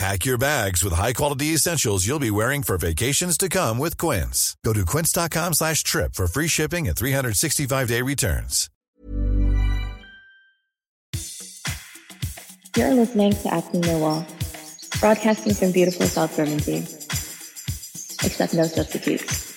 Pack your bags with high-quality essentials you'll be wearing for vacations to come with Quince. Go to quince.com slash trip for free shipping and 365-day returns. You're listening to Acting Millwall, broadcasting from beautiful South Bermondsey. Except no substitutes.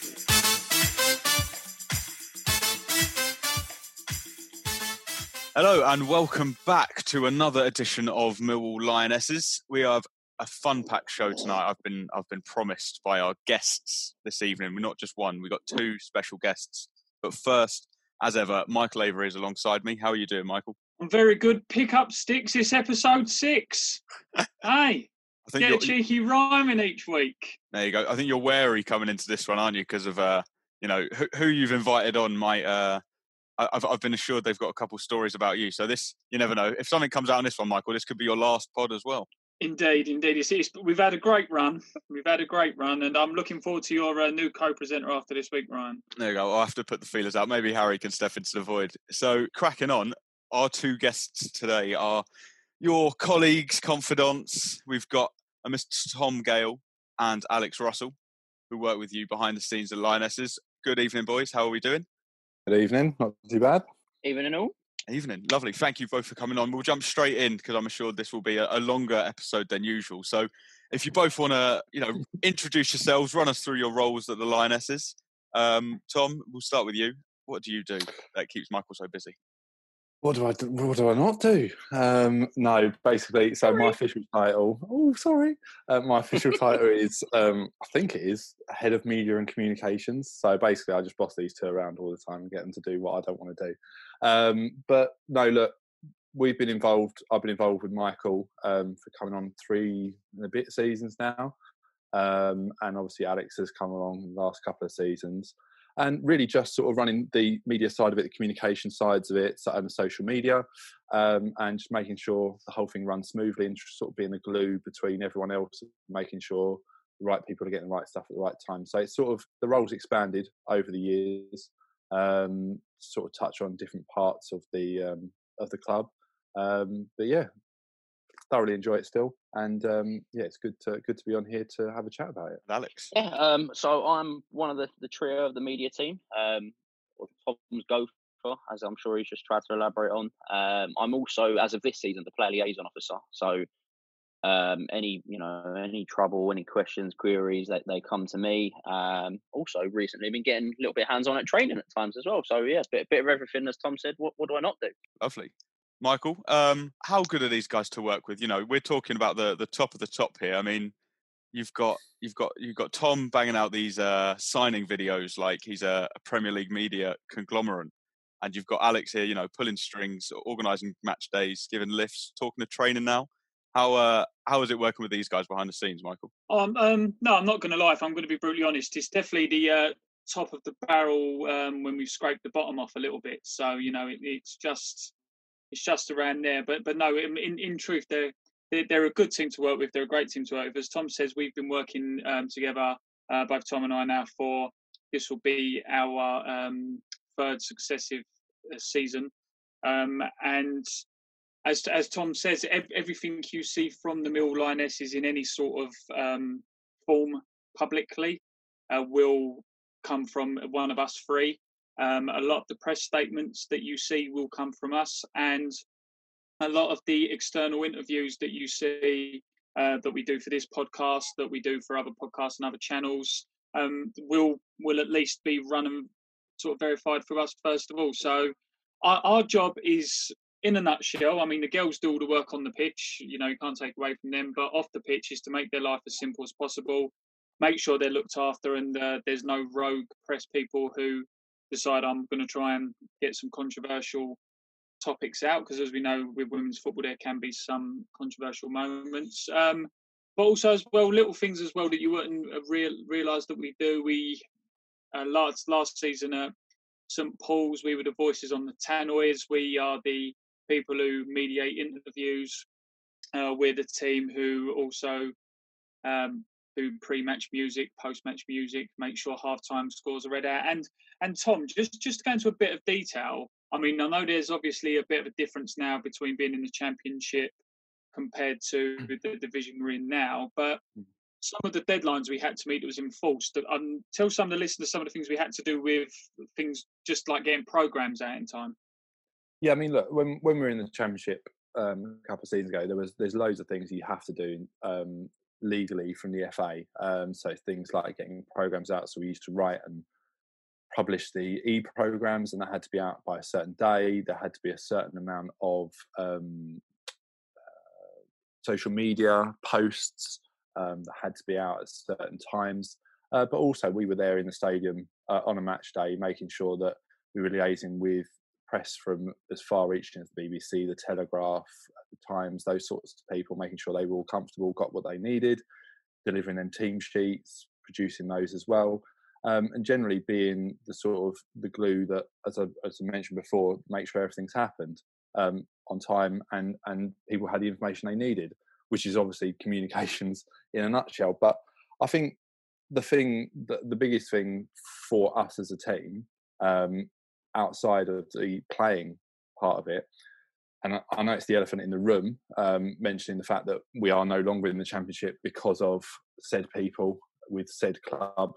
Hello and welcome back to another edition of Millwall Lionesses. We have a fun packed show tonight. I've been I've been promised by our guests this evening. We're not just one, we've got two special guests. But first, as ever, Michael Avery is alongside me. How are you doing, Michael? I'm very good. Pick up sticks. It's episode six. hey, I think get a cheeky rhyming each week. there you go. I think you're wary coming into this one, aren't you? Because of uh, you know, who, who you've invited on might uh I've, I've been assured they've got a couple stories about you. So this, you never know. If something comes out on this one, Michael, this could be your last pod as well. Indeed, indeed. It's, it's, we've had a great run. We've had a great run, and I'm looking forward to your uh, new co-presenter after this week, Ryan. There you go. I'll have to put the feelers out. Maybe Harry can step into the void. So, cracking on, our two guests today are your colleagues, confidants. We've got a Mr. Tom Gale and Alex Russell, who work with you behind the scenes at Lionesses. Good evening, boys. How are we doing? Good evening. Not too bad. Even and all. Evening. Lovely. Thank you both for coming on. We'll jump straight in because I'm assured this will be a, a longer episode than usual. So, if you both want to, you know, introduce yourselves, run us through your roles at the Lionesses. Um, Tom, we'll start with you. What do you do that keeps Michael so busy? What do I do? What do I not do? Um, no, basically. So my official title. Oh, sorry. Uh, my official title is, um, I think it is head of media and communications. So basically, I just boss these two around all the time and get them to do what I don't want to do. Um, but no, look, we've been involved. I've been involved with Michael um, for coming on three and a bit seasons now, um, and obviously Alex has come along the last couple of seasons and really just sort of running the media side of it, the communication sides of it, and the social media, um, and just making sure the whole thing runs smoothly and sort of being the glue between everyone else, making sure the right people are getting the right stuff at the right time. So it's sort of the roles expanded over the years, um, sort of touch on different parts of the um, of the club. Um, but yeah, thoroughly enjoy it still, and um, yeah, it's good to good to be on here to have a chat about it. Alex. Yeah. Um, so I'm one of the, the trio of the media team. Um, or Tom's gopher, as I'm sure he's just tried to elaborate on. Um, I'm also, as of this season, the player liaison officer. So um, any you know any trouble, any questions, queries, they, they come to me. Um, also, recently been getting a little bit hands on at training at times as well. So yeah, a bit, bit of everything, as Tom said. What what do I not do? Lovely. Michael, um, how good are these guys to work with? You know, we're talking about the the top of the top here. I mean, you've got you've got you've got Tom banging out these uh, signing videos like he's a, a Premier League media conglomerate, and you've got Alex here, you know, pulling strings, organising match days, giving lifts, talking to training now. How uh, how is it working with these guys behind the scenes, Michael? Um, um, no, I'm not going to lie. If I'm going to be brutally honest, it's definitely the uh, top of the barrel um, when we've scraped the bottom off a little bit. So you know, it, it's just it's just around there. But but no, in in, truth, they're, they're they're a good team to work with. They're a great team to work with. As Tom says, we've been working um, together, uh, both Tom and I now for this will be our um, third successive uh, season, um, and as as Tom says, ev- everything you see from the Mill Lionesses in any sort of um, form publicly uh, will come from one of us three. Um, a lot of the press statements that you see will come from us, and a lot of the external interviews that you see uh, that we do for this podcast, that we do for other podcasts and other channels, um, will will at least be run and sort of verified for us first of all. So our, our job is in a nutshell, I mean, the girls do all the work on the pitch. You know, you can't take away from them. But off the pitch is to make their life as simple as possible, make sure they're looked after, and uh, there's no rogue press people who decide I'm going to try and get some controversial topics out. Because as we know, with women's football, there can be some controversial moments. Um, but also as well, little things as well that you wouldn't real, realise that we do. We uh, last last season at St Paul's, we were the voices on the tannoys. We are the people who mediate interviews. Uh, we're the team who also um, do pre-match music, post-match music, make sure half-time scores are read out. And and Tom, just just to go into a bit of detail. I mean, I know there's obviously a bit of a difference now between being in the championship compared to mm. the division we're in now, but mm. some of the deadlines we had to meet was enforced. Um, tell some of the listeners some of the things we had to do with things just like getting programs out in time. Yeah, I mean, look, when when we were in the championship um, a couple of seasons ago, there was there's loads of things you have to do um, legally from the FA. Um, so things like getting programs out. So we used to write and publish the e programs, and that had to be out by a certain day. There had to be a certain amount of um, uh, social media posts um, that had to be out at certain times. Uh, but also, we were there in the stadium uh, on a match day, making sure that we were liaising with press from as far reaching as the BBC, the Telegraph, the Times, those sorts of people, making sure they were all comfortable, got what they needed, delivering them team sheets, producing those as well, um, and generally being the sort of the glue that, as I, as I mentioned before, make sure everything's happened um, on time and and people had the information they needed, which is obviously communications in a nutshell. But I think the thing, the, the biggest thing for us as a team um, outside of the playing part of it. And I, know it's the elephant in the room, um, mentioning the fact that we are no longer in the championship because of said people with said club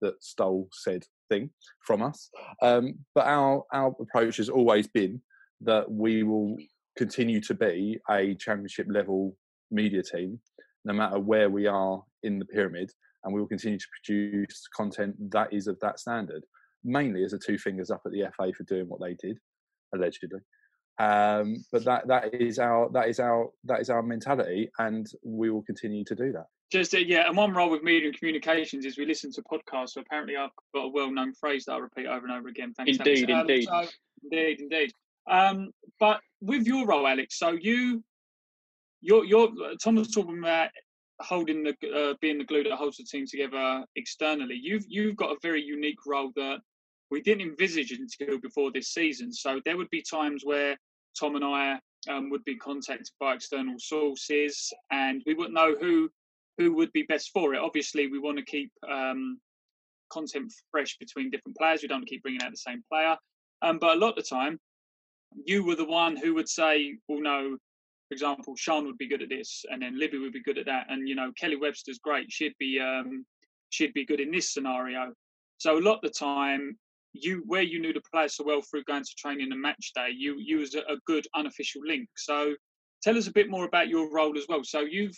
that stole said thing from us. Um, but our our approach has always been that we will continue to be a championship level media team, no matter where we are in the pyramid, and we will continue to produce content that is of that standard mainly as a two fingers up at the FA for doing what they did, allegedly. Um, but that that is our that is our that is our mentality, and we will continue to do that. Just uh, yeah, and one role with media and communications is we listen to podcasts. So apparently, I've got a well-known phrase that I repeat over and over again. Thanks, indeed, Alex. indeed, um, so, indeed, indeed. Um, but with your role, Alex, so you, you're, you're Tom was talking about holding the uh, being the glue that holds the team together externally. You've you've got a very unique role that we didn't envisage it until before this season. So there would be times where Tom and I um, would be contacted by external sources, and we wouldn't know who who would be best for it. Obviously, we want to keep um, content fresh between different players. We don't keep bringing out the same player, um, but a lot of the time, you were the one who would say, "Well, no." For example, Sean would be good at this, and then Libby would be good at that, and you know Kelly Webster's great. She'd be um, she'd be good in this scenario. So a lot of the time, you where you knew the players so well through going to training and match day, you you was a, good unofficial link. So tell us a bit more about your role as well. So you've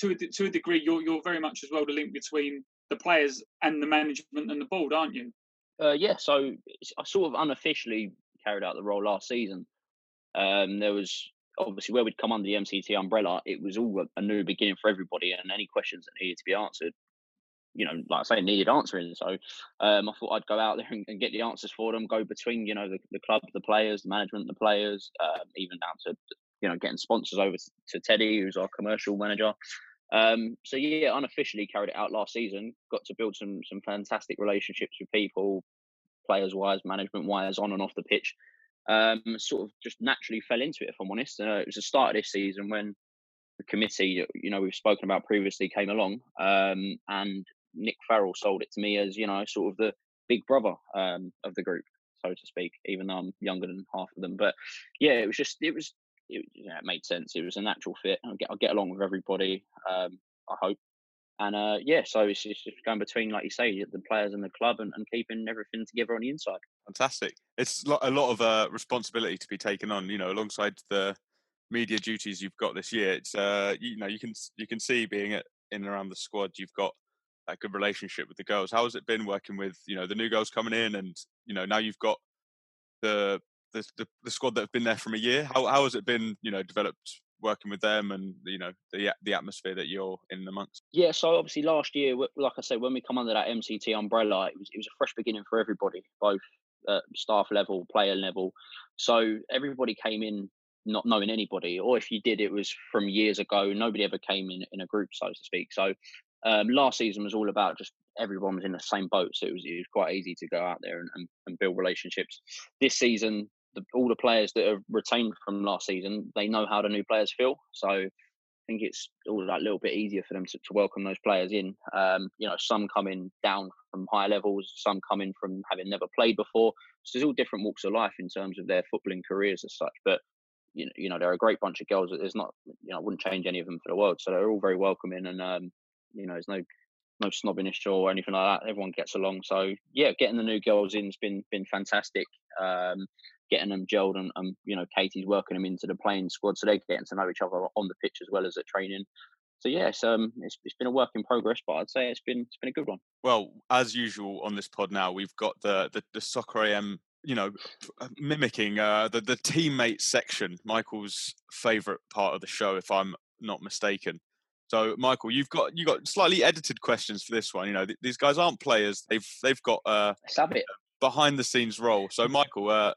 to a, to a degree you're you're very much as well the link between the players and the management and the board, aren't you? Uh, yeah, so I sort of unofficially carried out the role last season. Um, there was obviously where we'd come under the MCT umbrella, it was all a new beginning for everybody, and any questions that needed to be answered you know, like I say, needed answering. So um, I thought I'd go out there and, and, get the answers for them, go between, you know, the, the club, the players, the management, the players, um, even down to, you know, getting sponsors over to, to Teddy, who's our commercial manager. Um, so yeah, unofficially carried it out last season. Got to build some some fantastic relationships with people, players wise, management wise, on and off the pitch. Um, sort of just naturally fell into it. If I'm honest, uh, it was the start of this season when the committee, you know, we've spoken about previously, came along, um, and Nick Farrell sold it to me as you know sort of the big brother um, of the group, so to speak. Even though I'm younger than half of them, but yeah, it was just it was it, it made sense. It was a natural fit. I get I get along with everybody. Um, I hope. And uh, yeah, so it's, it's, just going between, like you say, the players and the club, and, and keeping everything together on the inside. Fantastic! It's a lot of uh, responsibility to be taken on. You know, alongside the media duties you've got this year. It's uh, you know you can you can see being at, in and around the squad. You've got a good relationship with the girls. How has it been working with you know the new girls coming in, and you know now you've got the the, the the squad that have been there from a year. How how has it been? You know, developed working with them and you know the the atmosphere that you're in amongst. Yeah, so obviously last year, like I said, when we come under that MCT umbrella, it was it was a fresh beginning for everybody, both uh, staff level, player level. So everybody came in not knowing anybody, or if you did, it was from years ago. Nobody ever came in in a group, so to speak. So um, last season was all about just everyone was in the same boat, so it was it was quite easy to go out there and, and, and build relationships. This season, the, all the players that are retained from last season, they know how the new players feel. So I think it's all that little bit easier for them to, to welcome those players in. Um, you know, some coming down from higher levels, some coming from having never played before. So there's all different walks of life in terms of their footballing careers as such. But you know, you know, they're a great bunch of girls. There's not, you know, I wouldn't change any of them for the world. So they're all very welcoming, and um, you know, there's no no snobbiness or anything like that. Everyone gets along. So yeah, getting the new girls in's been been fantastic. Um, getting them gelled and, and you know Katie's working them into the playing squad, so they're getting to know each other on the pitch as well as at training. So yes, um, it's, it's been a work in progress, but I'd say it's been it's been a good one. Well, as usual on this pod now, we've got the the, the soccer AM you know, uh, mimicking uh, the the teammate section, Michael's favourite part of the show, if I'm not mistaken. So, Michael, you've got you got slightly edited questions for this one. You know, th- these guys aren't players; they've they've got uh, a behind the scenes role. So, Michael, uh,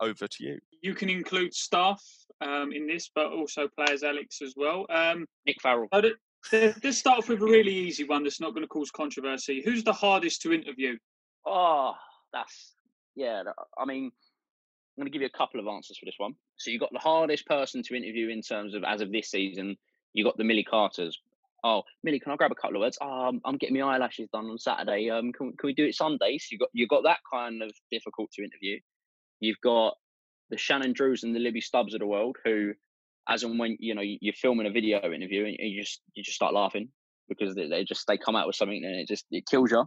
over to you. You can include staff um, in this, but also players, Alex, as well. Um, Nick Farrell. let's start off with a really easy one that's not going to cause controversy. Who's the hardest to interview? Oh, that's yeah. I mean, I'm going to give you a couple of answers for this one. So you've got the hardest person to interview in terms of as of this season you got the Millie Carters. Oh, Millie, can I grab a couple of words? Um, I'm getting my eyelashes done on Saturday. Um, can, can we do it Sunday? So you got you got that kind of difficult to interview. You've got the Shannon Drews and the Libby Stubbs of the world, who, as and when you know you're filming a video interview and you just you just start laughing because they, they just they come out with something and it just it kills you.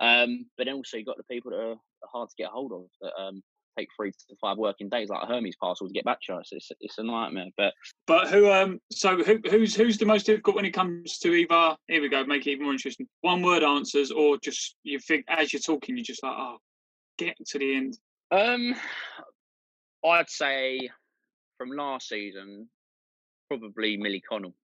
Um, but then also you got the people that are hard to get hold of that um, take three to five working days, like a Hermes parcel, to get back to us. It's, it's a nightmare. But but who um so who who's who's the most difficult when it comes to either here we go make it even more interesting one word answers or just you think as you're talking you're just like oh get to the end. Um, I'd say from last season probably Millie Connell.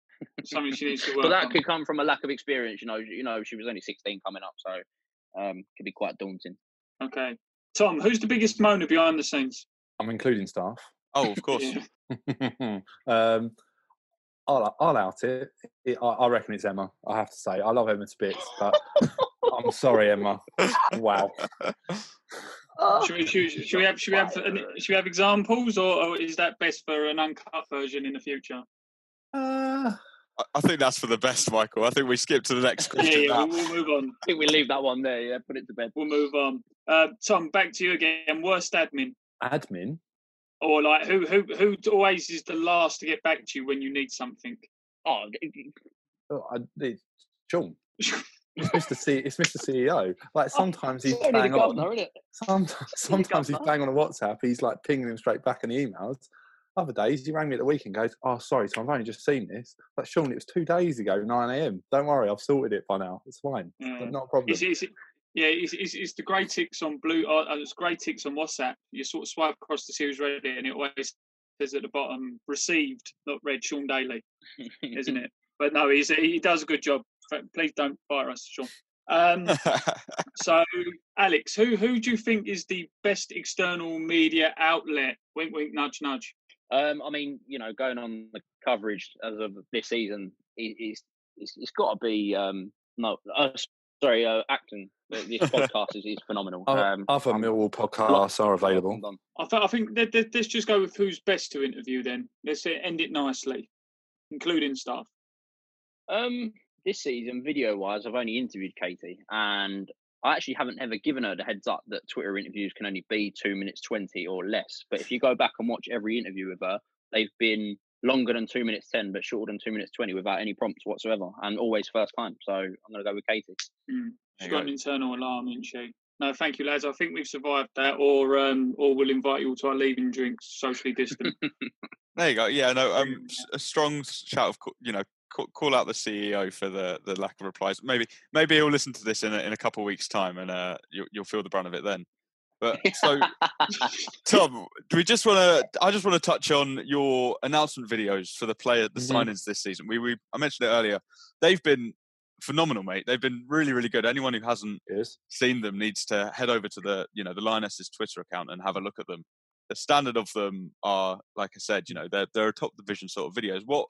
Something she needs to work. but that on. could come from a lack of experience. You know, you know, she was only 16 coming up, so um, could be quite daunting. Okay. Tom, who's the biggest moaner behind the scenes? I'm including staff. Oh, of course. um, I'll, I'll out it. it I, I, reckon it's Emma. I have to say, I love Emma to bits, but I'm sorry, Emma. Wow. Should we, should, should, we have should we have should we have examples, or, or, is that best for an uncut version in the future? Uh, I think that's for the best, Michael. I think we skip to the next question. Yeah, yeah we'll, we'll, move on. I think we leave that one there. Yeah, put it to bed. We'll move on. Uh, Tom, back to you again. Worst admin. Admin. Or like who who who always is the last to get back to you when you need something? Oh, oh I, it's Sean. It's Mr. C. It's Mr. CEO. Like oh, sometimes he's bang on. Sometimes, sometimes he's bang on a WhatsApp. He's like pinging him straight back in the emails. Other days, he rang me at the weekend goes, Oh, sorry, Tom, I've only just seen this. But Sean, it was two days ago, 9 a.m. Don't worry, I've sorted it by now. It's fine. Mm. Not a problem. It's, it's, yeah, it's, it's, it's, the grey ticks on blue, uh, uh, it's grey ticks on WhatsApp. You sort of swipe across the series read and it always says at the bottom, received, not read, Sean Daly, isn't it? But no, he's, he does a good job. Please don't fire us, Sean. Um, so, Alex, who who do you think is the best external media outlet? Wink, wink, nudge, nudge. Um, I mean, you know, going on the coverage as of this season, it's it's, it's got to be um, no, uh, sorry, uh, Acton. This podcast is, is phenomenal. Um, Other Millwall podcasts are available. I, th- I think let, let, let's just go with who's best to interview. Then let's end it nicely, including staff. Um, this season, video wise, I've only interviewed Katie, and I actually haven't ever given her the heads up that Twitter interviews can only be two minutes 20 or less. But if you go back and watch every interview with her, they've been longer than two minutes 10, but shorter than two minutes 20 without any prompts whatsoever. And always first time. So I'm going to go with Katie. Mm. She's got go. an internal alarm, isn't she? No, thank you, lads. I think we've survived that, or um, or we'll invite you all to our leaving drinks, socially distant. there you go. Yeah, no, um, a strong shout of you know call out the CEO for the the lack of replies. Maybe maybe he'll listen to this in a, in a couple of weeks' time, and uh, you'll you'll feel the brunt of it then. But so, Tom, do we just want to? I just want to touch on your announcement videos for the player, the Mhm. signings this season. We, we, I mentioned it earlier. They've been phenomenal, mate. They've been really, really good. Anyone who hasn't Yes. seen them needs to head over to the, you know, the Lionesses Twitter account and have a look at them. The standard of them are, like I said, you know, they're they're a top division sort of videos. What,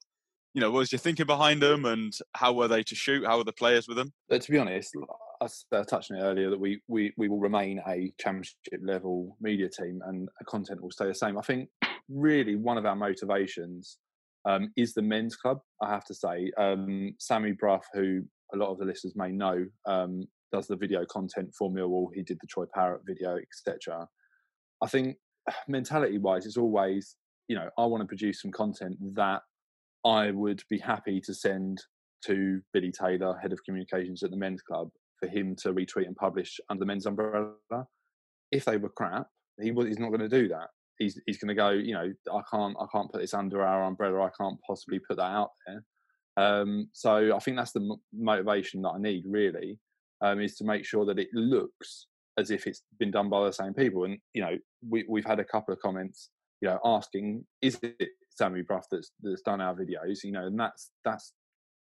you know, what was your thinking behind them, and how were they to shoot? How were the players with them? But to be honest, I I touched on it earlier that we, we, we will remain a championship level media team and content will stay the same. I think really one of our motivations um, is the men's club, I have to say. Um, Sammy Bruff, who a lot of the listeners may know, um, does the video content for Millwall. He did the Troy Parrott video, etc. I think mentality wise, it's always, you know, I want to produce some content that I would be happy to send to Billy Taylor, head of communications at the men's club, for him to retweet and publish under the men's umbrella. If they were crap, he was he's not going to do that. He's he's going to go. You know, I can't I can't put this under our umbrella. I can't possibly put that out there. Um, so I think that's the m- motivation that I need really, um, is to make sure that it looks as if it's been done by the same people. And you know, we we've had a couple of comments, you know, asking, is it Sammy Bruff that's that's done our videos? You know, and that's that's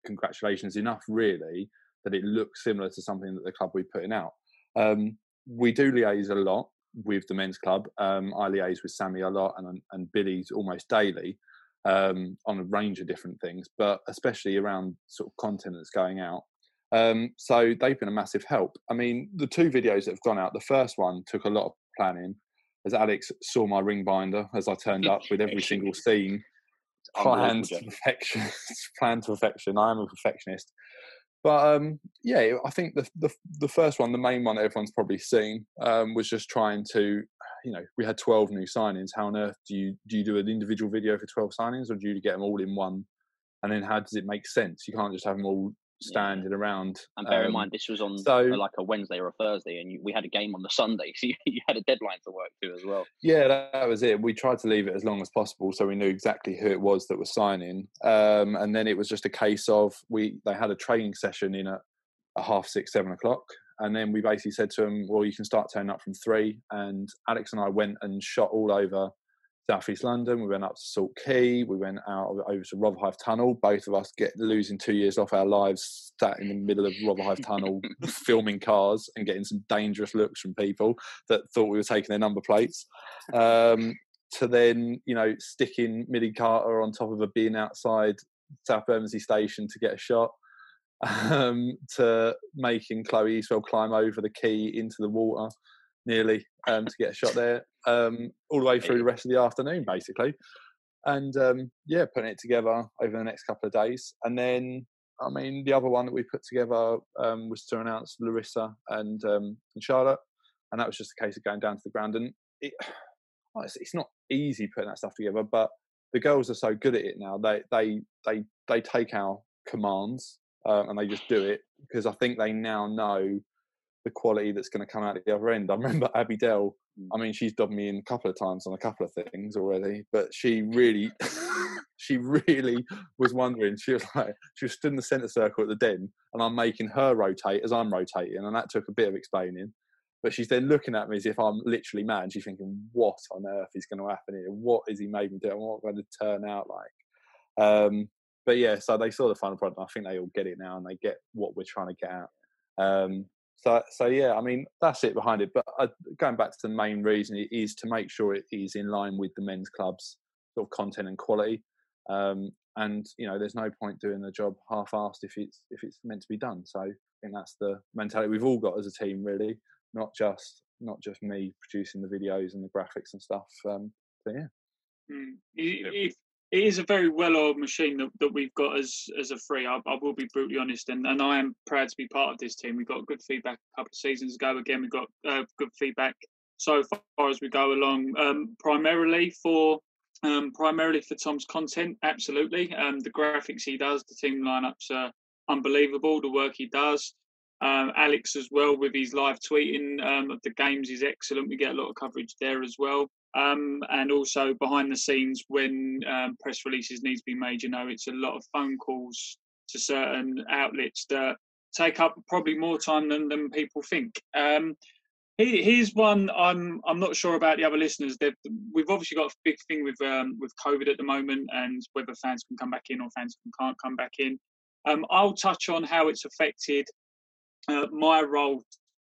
congratulations enough really that it looks similar to something that the club we're putting out. Um, we do liaise a lot with the men's club. Um, I liaise with Sammy a lot and and Billy's almost daily um, on a range of different things, but especially around sort of content that's going out. Um, so they've been a massive help. I mean, the two videos that have gone out, the first one took a lot of planning. As Alex saw my ring binder as I turned up with every single scene, planned to perfection. planned to perfection. I am a perfectionist. But um, yeah, I think the, the the first one, the main one that everyone's probably seen, um, was just trying to, you know, we had twelve new signings. How on earth do you do you do an individual video for twelve signings, or do you get them all in one? And then how does it make sense? You can't just have them all standing around. And bear in um, mind, this was on so- like a Wednesday or a Thursday, and you, we had a game on the Sunday, so you, you had a deadline to work to as well. Yeah, that, that was it. We tried to leave it as long as possible, so we knew exactly who it was that was signing. Um, and then it was just a case of we they had a training session in at, at half six, seven o'clock, and then we basically said to them, "Well, you can start turning up from three. And Alex and I went and shot all over Southeast London. We went up to Salt Quay. We went out over to Rotherhithe Tunnel. Both of us get losing two years off our lives, sat in the middle of Rotherhithe Tunnel, filming cars and getting some dangerous looks from people that thought we were taking their number plates. Um, to then, you know, sticking Millie Carter on top of a bin outside South Bermondsey Station to get a shot. Um, to making Chloe Eastwell climb over the quay into the water nearly um, to get a shot there, um, all the way through the rest of the afternoon, basically. And um, yeah, putting it together over the next couple of days. And then, I mean, the other one that we put together um, was to announce Larissa and, um, and Charlotte. And that was just a case of going down to the ground. And it, well, it's, it's not easy putting that stuff together, but the girls are so good at it now. They they they they take our commands um, and they just do it because I think they now know the quality that's going to come out at the other end. I remember Abby Dell. I mean, she's dubbed me in a couple of times on a couple of things already, but she really, she really was wondering. She was like, she was stood in the centre circle at the den, and I'm making her rotate as I'm rotating, and that took a bit of explaining. But she's then looking at me as if I'm literally mad. She's thinking, "What on earth is going to happen here? What is he made me do? What going to turn out like?" Um, but yeah, so they saw the final product. I think they all get it now, and they get what we're trying to get out. Um, so, so yeah, I mean that's it behind it. But uh, going back to the main reason it is to make sure it is in line with the men's club's sort of content and quality. Um, and you know, there's no point doing the job half-assed if it's if it's meant to be done. So I think that's the mentality we've all got as a team, really, not just not just me producing the videos and the graphics and stuff. Um, so yeah. Mm. It, it, is a very well-oiled machine that, that we've got as as a free. I, I will be brutally honest, and, and I am proud to be part of this team. We got good feedback a couple of seasons ago. Again, we got uh, good feedback so far as we go along. Um, primarily for um, primarily for Tom's content, absolutely. Um, the graphics he does, the team lineups are unbelievable. The work he does. Um, Alex as well with his live tweeting um, of the games is excellent. We get a lot of coverage there as well. Um, and also behind the scenes when um, press releases need to be made, you know, it's a lot of phone calls to certain outlets that take up probably more time than, than people think. Um, Here's one I'm I'm not sure about the other listeners. They've, we've obviously got a big thing with um, with COVID at the moment, and whether fans can come back in or fans can't come back in. Um, I'll touch on how it's affected uh, my role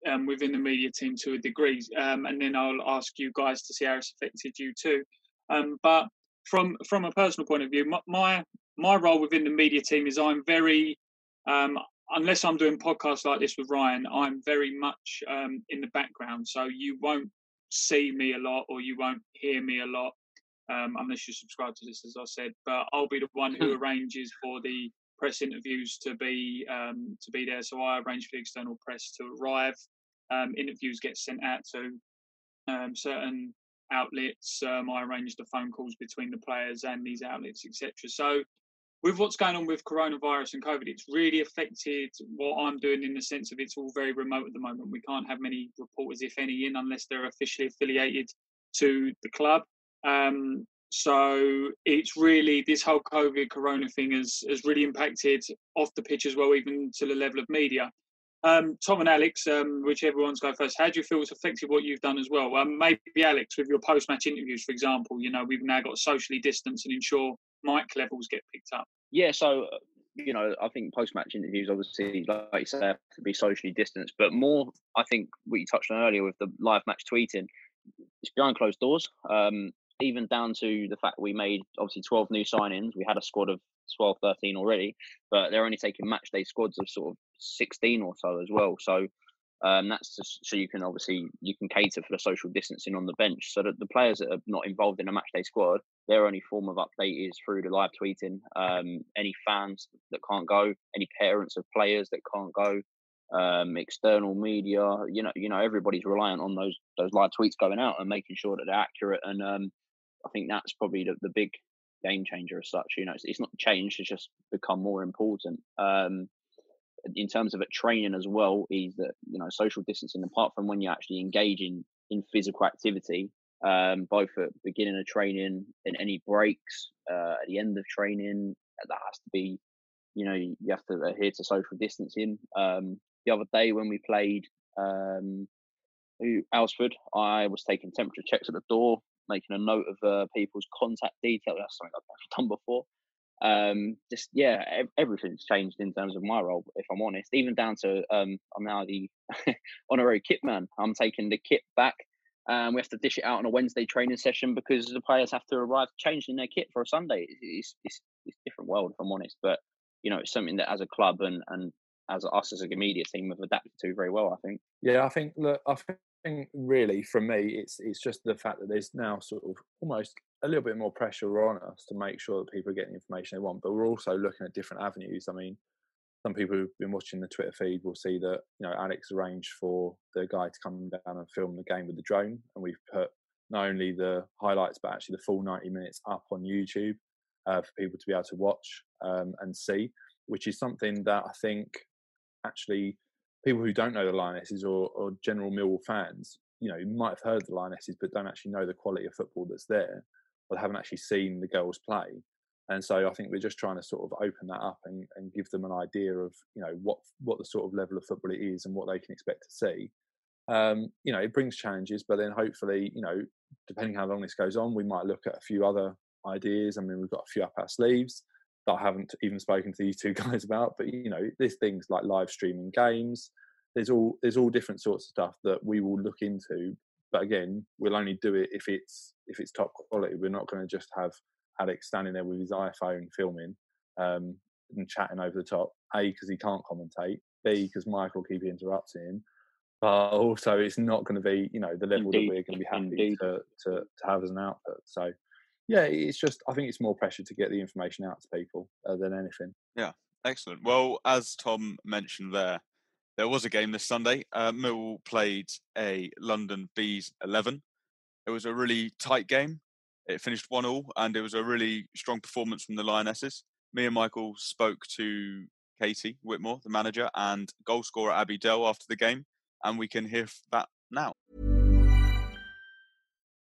um, within the media team to a degree, um, and then I'll ask you guys to see how it's affected you too. Um, but from from a personal point of view, my my role within the media team is I'm very um, unless I'm doing podcasts like this with Ryan, I'm very much um, in the background. So you won't see me a lot or you won't hear me a lot um, unless you subscribe to this, as I said. But I'll be the one who arranges for the press interviews to be um, to be there. So I arrange for the external press to arrive. Um, interviews get sent out to um, certain outlets. Um, I arrange the phone calls between the players and these outlets, etc. So with what's going on with coronavirus and COVID, it's really affected what I'm doing in the sense of it's all very remote at the moment. We can't have many reporters, if any, in unless they're officially affiliated to the club. Um, so it's really this whole COVID corona thing has, has really impacted off the pitch as well, even to the level of media. Um, Tom and Alex, um, whichever one's go first, how do you feel it's affected what you've done as well? Um, maybe Alex, with your post-match interviews, for example, you know, we've now got socially distance and ensure mic levels get picked up. Yeah, so uh, you know, I think post-match interviews, obviously, like you say, have to be socially distanced. But more, I think, what you touched on earlier with the live match tweeting, it's behind closed doors. Um, even down to the fact we made obviously 12 new signings. We had a squad of 12, 13 already, but they're only taking match day squads of sort of 16 or so as well. So um, that's just so you can obviously you can cater for the social distancing on the bench. So that the players that are not involved in a match day squad, their only form of update is through the live tweeting. Um, any fans that can't go, any parents of players that can't go, um, external media. You know, you know everybody's reliant on those those live tweets going out and making sure that they're accurate. And um, I think that's probably the, the big game changer as such. You know, it's, it's not changed; it's just become more important. Um, in terms of it training as well is that you know social distancing apart from when you're actually engage in physical activity um, both at beginning of training and any breaks uh, at the end of training that has to be you know you have to adhere to social distancing um, the other day when we played um, Alresford, I was taking temperature checks at the door, making a note of uh, people's contact details. That's something I've never done before um, just yeah, everything's changed in terms of my role. If I'm honest, even down to um, I'm now the honorary kit man. I'm taking the kit back. Um, we have to dish it out on a Wednesday training session because the players have to arrive changed in their kit for a Sunday. It's, it's, it's a different world, if I'm honest. But you know, it's something that as a club and and as us as a media team have adapted to very well. I think. Yeah, I think. Look, I think really from me, it's it's just the fact that there's now sort of almost a little bit more pressure on us to make sure that people are getting the information they want. But we're also looking at different avenues. I mean, some people who've been watching the Twitter feed will see that you know Alex arranged for the guy to come down and film the game with the drone, and we've put not only the highlights but actually the full 90 minutes up on YouTube uh, for people to be able to watch um, and see, which is something that I think actually people who don't know the Lionesses or, or general Millwall fans, you know, might have heard the Lionesses but don't actually know the quality of football that's there or haven't actually seen the girls play. And so I think we're just trying to sort of open that up and, and give them an idea of you know what what the sort of level of football it is and what they can expect to see. Um, you know, it brings challenges, but then hopefully, you know, depending how long this goes on, we might look at a few other ideas. I mean, we've got a few up our sleeves that I haven't even spoken to these two guys about. But you know, there's things like live streaming games. There's all there's all different sorts of stuff that we will look into but again, we'll only do it if it's if it's top quality. We're not going to just have Alex standing there with his iPhone filming um, and chatting over the top. A because he can't commentate. B because Michael will keep interrupting him. But also, it's not going to be you know the level Indeed. that we're going to be happy to, to to have as an output. So yeah, it's just I think it's more pressure to get the information out to people uh, than anything. Yeah, excellent. Well, as Tom mentioned there, there was a game this Sunday. Uh, Millwall played a London Bees 11. It was a really tight game. It finished 1 all, and it was a really strong performance from the Lionesses. Me and Michael spoke to Katie Whitmore, the manager, and goal scorer Abby Dell after the game, and we can hear that now.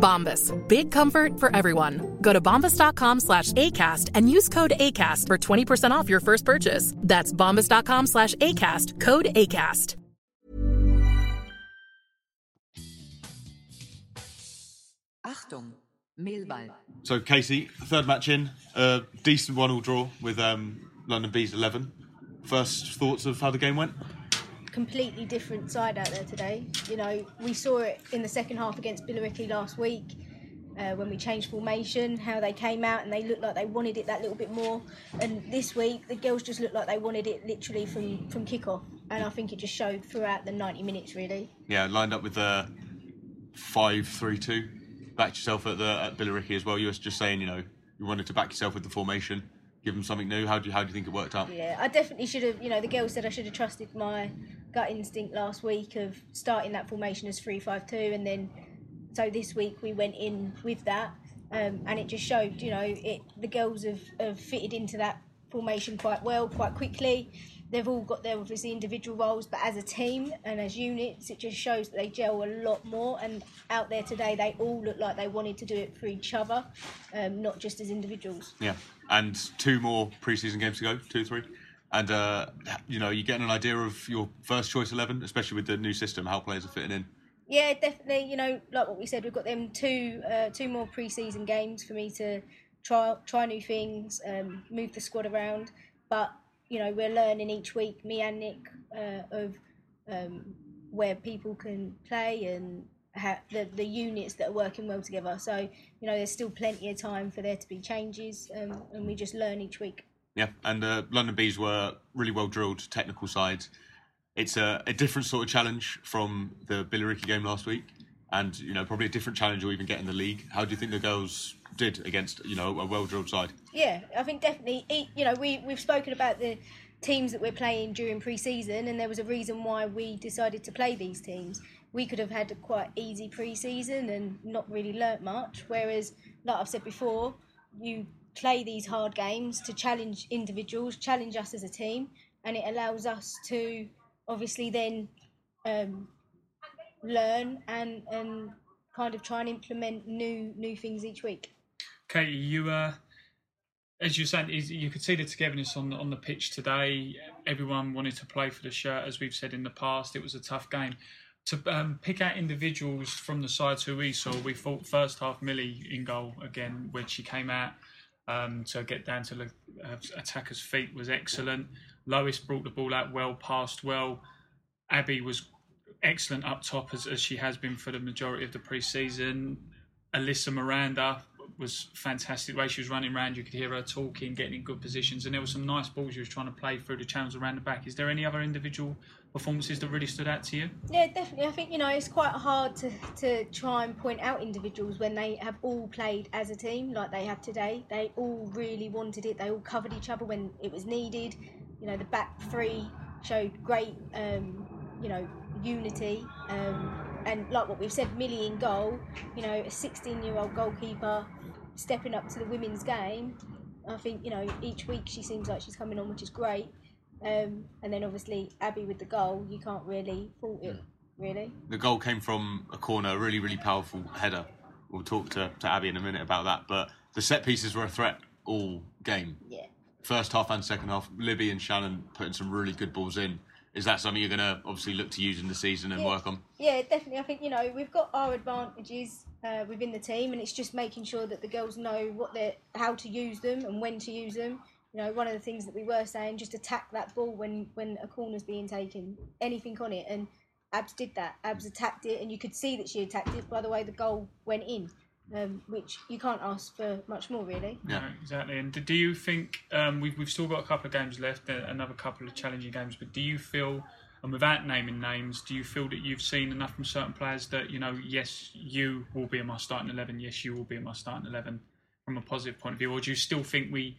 Bombas. Big comfort for everyone. Go to bombas.com slash ACAST and use code ACAST for 20% off your first purchase. That's bombas.com slash ACAST. Code ACAST. Achtung, Mehlball. So Casey, third match in, a decent one-all draw with um, London Bees 11. First thoughts of how the game went? Completely different side out there today. You know, we saw it in the second half against Billericay last week uh, when we changed formation, how they came out and they looked like they wanted it that little bit more. And this week, the girls just looked like they wanted it literally from, from kick-off. And I think it just showed throughout the 90 minutes, really. Yeah, lined up with the five-three-two. Backed yourself at the at Billericay as well. You were just saying, you know, you wanted to back yourself with the formation, give them something new. How do you, how do you think it worked out? Yeah, I definitely should have. You know, the girls said I should have trusted my gut instinct last week of starting that formation as three-five-two, and then so this week we went in with that, um, and it just showed. You know, it the girls have, have fitted into that formation quite well, quite quickly. They've all got their obviously individual roles, but as a team and as units, it just shows that they gel a lot more. And out there today, they all look like they wanted to do it for each other, um, not just as individuals. Yeah, and two more preseason games to go, two, three. And, uh, you know, you're getting an idea of your first choice 11, especially with the new system, how players are fitting in. Yeah, definitely. You know, like what we said, we've got them two uh, two more pre-season games for me to try try new things, um, move the squad around. But you know, we're learning each week, me and Nick, uh, of um, where people can play and the the units that are working well together. So you know, there's still plenty of time for there to be changes, um, and we just learn each week. Yeah, and uh, London Bees were really well drilled technical side. It's a, a different sort of challenge from the Billericay game last week, and you know probably a different challenge or even get in the league. How do you think the girls did against you know a well drilled side? Yeah, I think definitely. You know, we we've spoken about the teams that we're playing during pre-season, and there was a reason why we decided to play these teams. We could have had a quite easy pre-season and not really learnt much. Whereas, like I've said before, you play these hard games to challenge individuals, challenge us as a team, and it allows us to obviously then um, learn and and kind of try and implement new new things each week. Katie, you uh, as you're saying, you could see the togetherness on the, on the pitch today. Everyone wanted to play for the shirt, as we've said in the past. It was a tough game. To um, pick out individuals from the sides who we saw, we thought first half Millie in goal again when she came out um, to get down to the uh, attacker's feet was excellent. Lois brought the ball out well, passed well. Abby was excellent up top as, as she has been for the majority of the pre-season. Alyssa Miranda was fantastic. The way she was running around, you could hear her talking, getting in good positions, and there were some nice balls she was trying to play through the channels around the back. Is there any other individual performances that really stood out to you? Yeah, definitely. I think you know it's quite hard to, to try and point out individuals when they have all played as a team like they have today. They all really wanted it. They all covered each other when it was needed. You know, the back three showed great, um, you know, unity. Um, and like what we've said, Millie in goal. You know, a 16-year-old goalkeeper stepping up to the women's game. I think you know each week she seems like she's coming on, which is great. Um, and then obviously Abby with the goal, you can't really fault it, really. The goal came from a corner, a really, really powerful header. We'll talk to, to Abby in a minute about that. But the set pieces were a threat all game. Yeah. First half and second half, Libby and Shannon putting some really good balls in. Is that something you're going to obviously look to use in the season and Yeah. work on? Yeah, definitely. I think you know we've got our advantages uh, within the team, and it's just making sure that the girls know what they are how to use them and when to use them. You know, one of the things that we were saying, just attack that ball when when a corner's being taken, anything on it, and Abs did that. Abs attacked it, and you could see that she attacked it by the way the goal went in, um, which you can't ask for much more, really. No, exactly. And do- do you think um, we've we've still got a couple of games left, uh, another couple of challenging games? But do you feel, and without naming names, do you feel that you've seen enough from certain players that you know, yes, you will be in my starting eleven, yes, you will be in my starting eleven, from a positive point of view, or do you still think we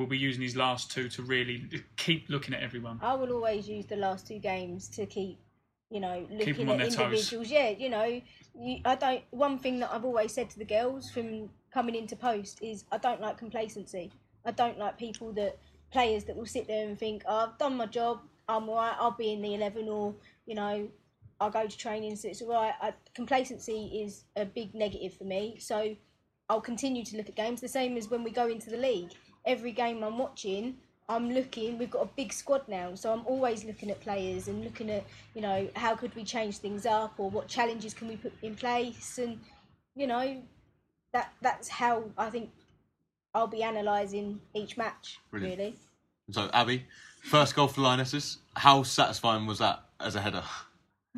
will be using these last two to really keep looking at everyone? I will always use the last two games to keep, you know, looking at their toes. individuals. Yeah, you know, you, I don't. One thing that I've always said to the girls from coming into post is I don't like complacency. I don't like people that players that will sit there and think, oh, I've done my job, I'm alright, I'll be in the eleven, or you know, I'll go to training, so it's alright. I, complacency is a big negative for me. So I'll continue to look at games the same as when we go into the league. Every game I'm watching, I'm looking. We've got a big squad now, so I'm always looking at players and looking at you know how could we change things up or what challenges can we put in place, and you know that that's how I think I'll be analysing each match. Brilliant. Really, So, Abby, first goal for Lionesses. How satisfying was that as a header?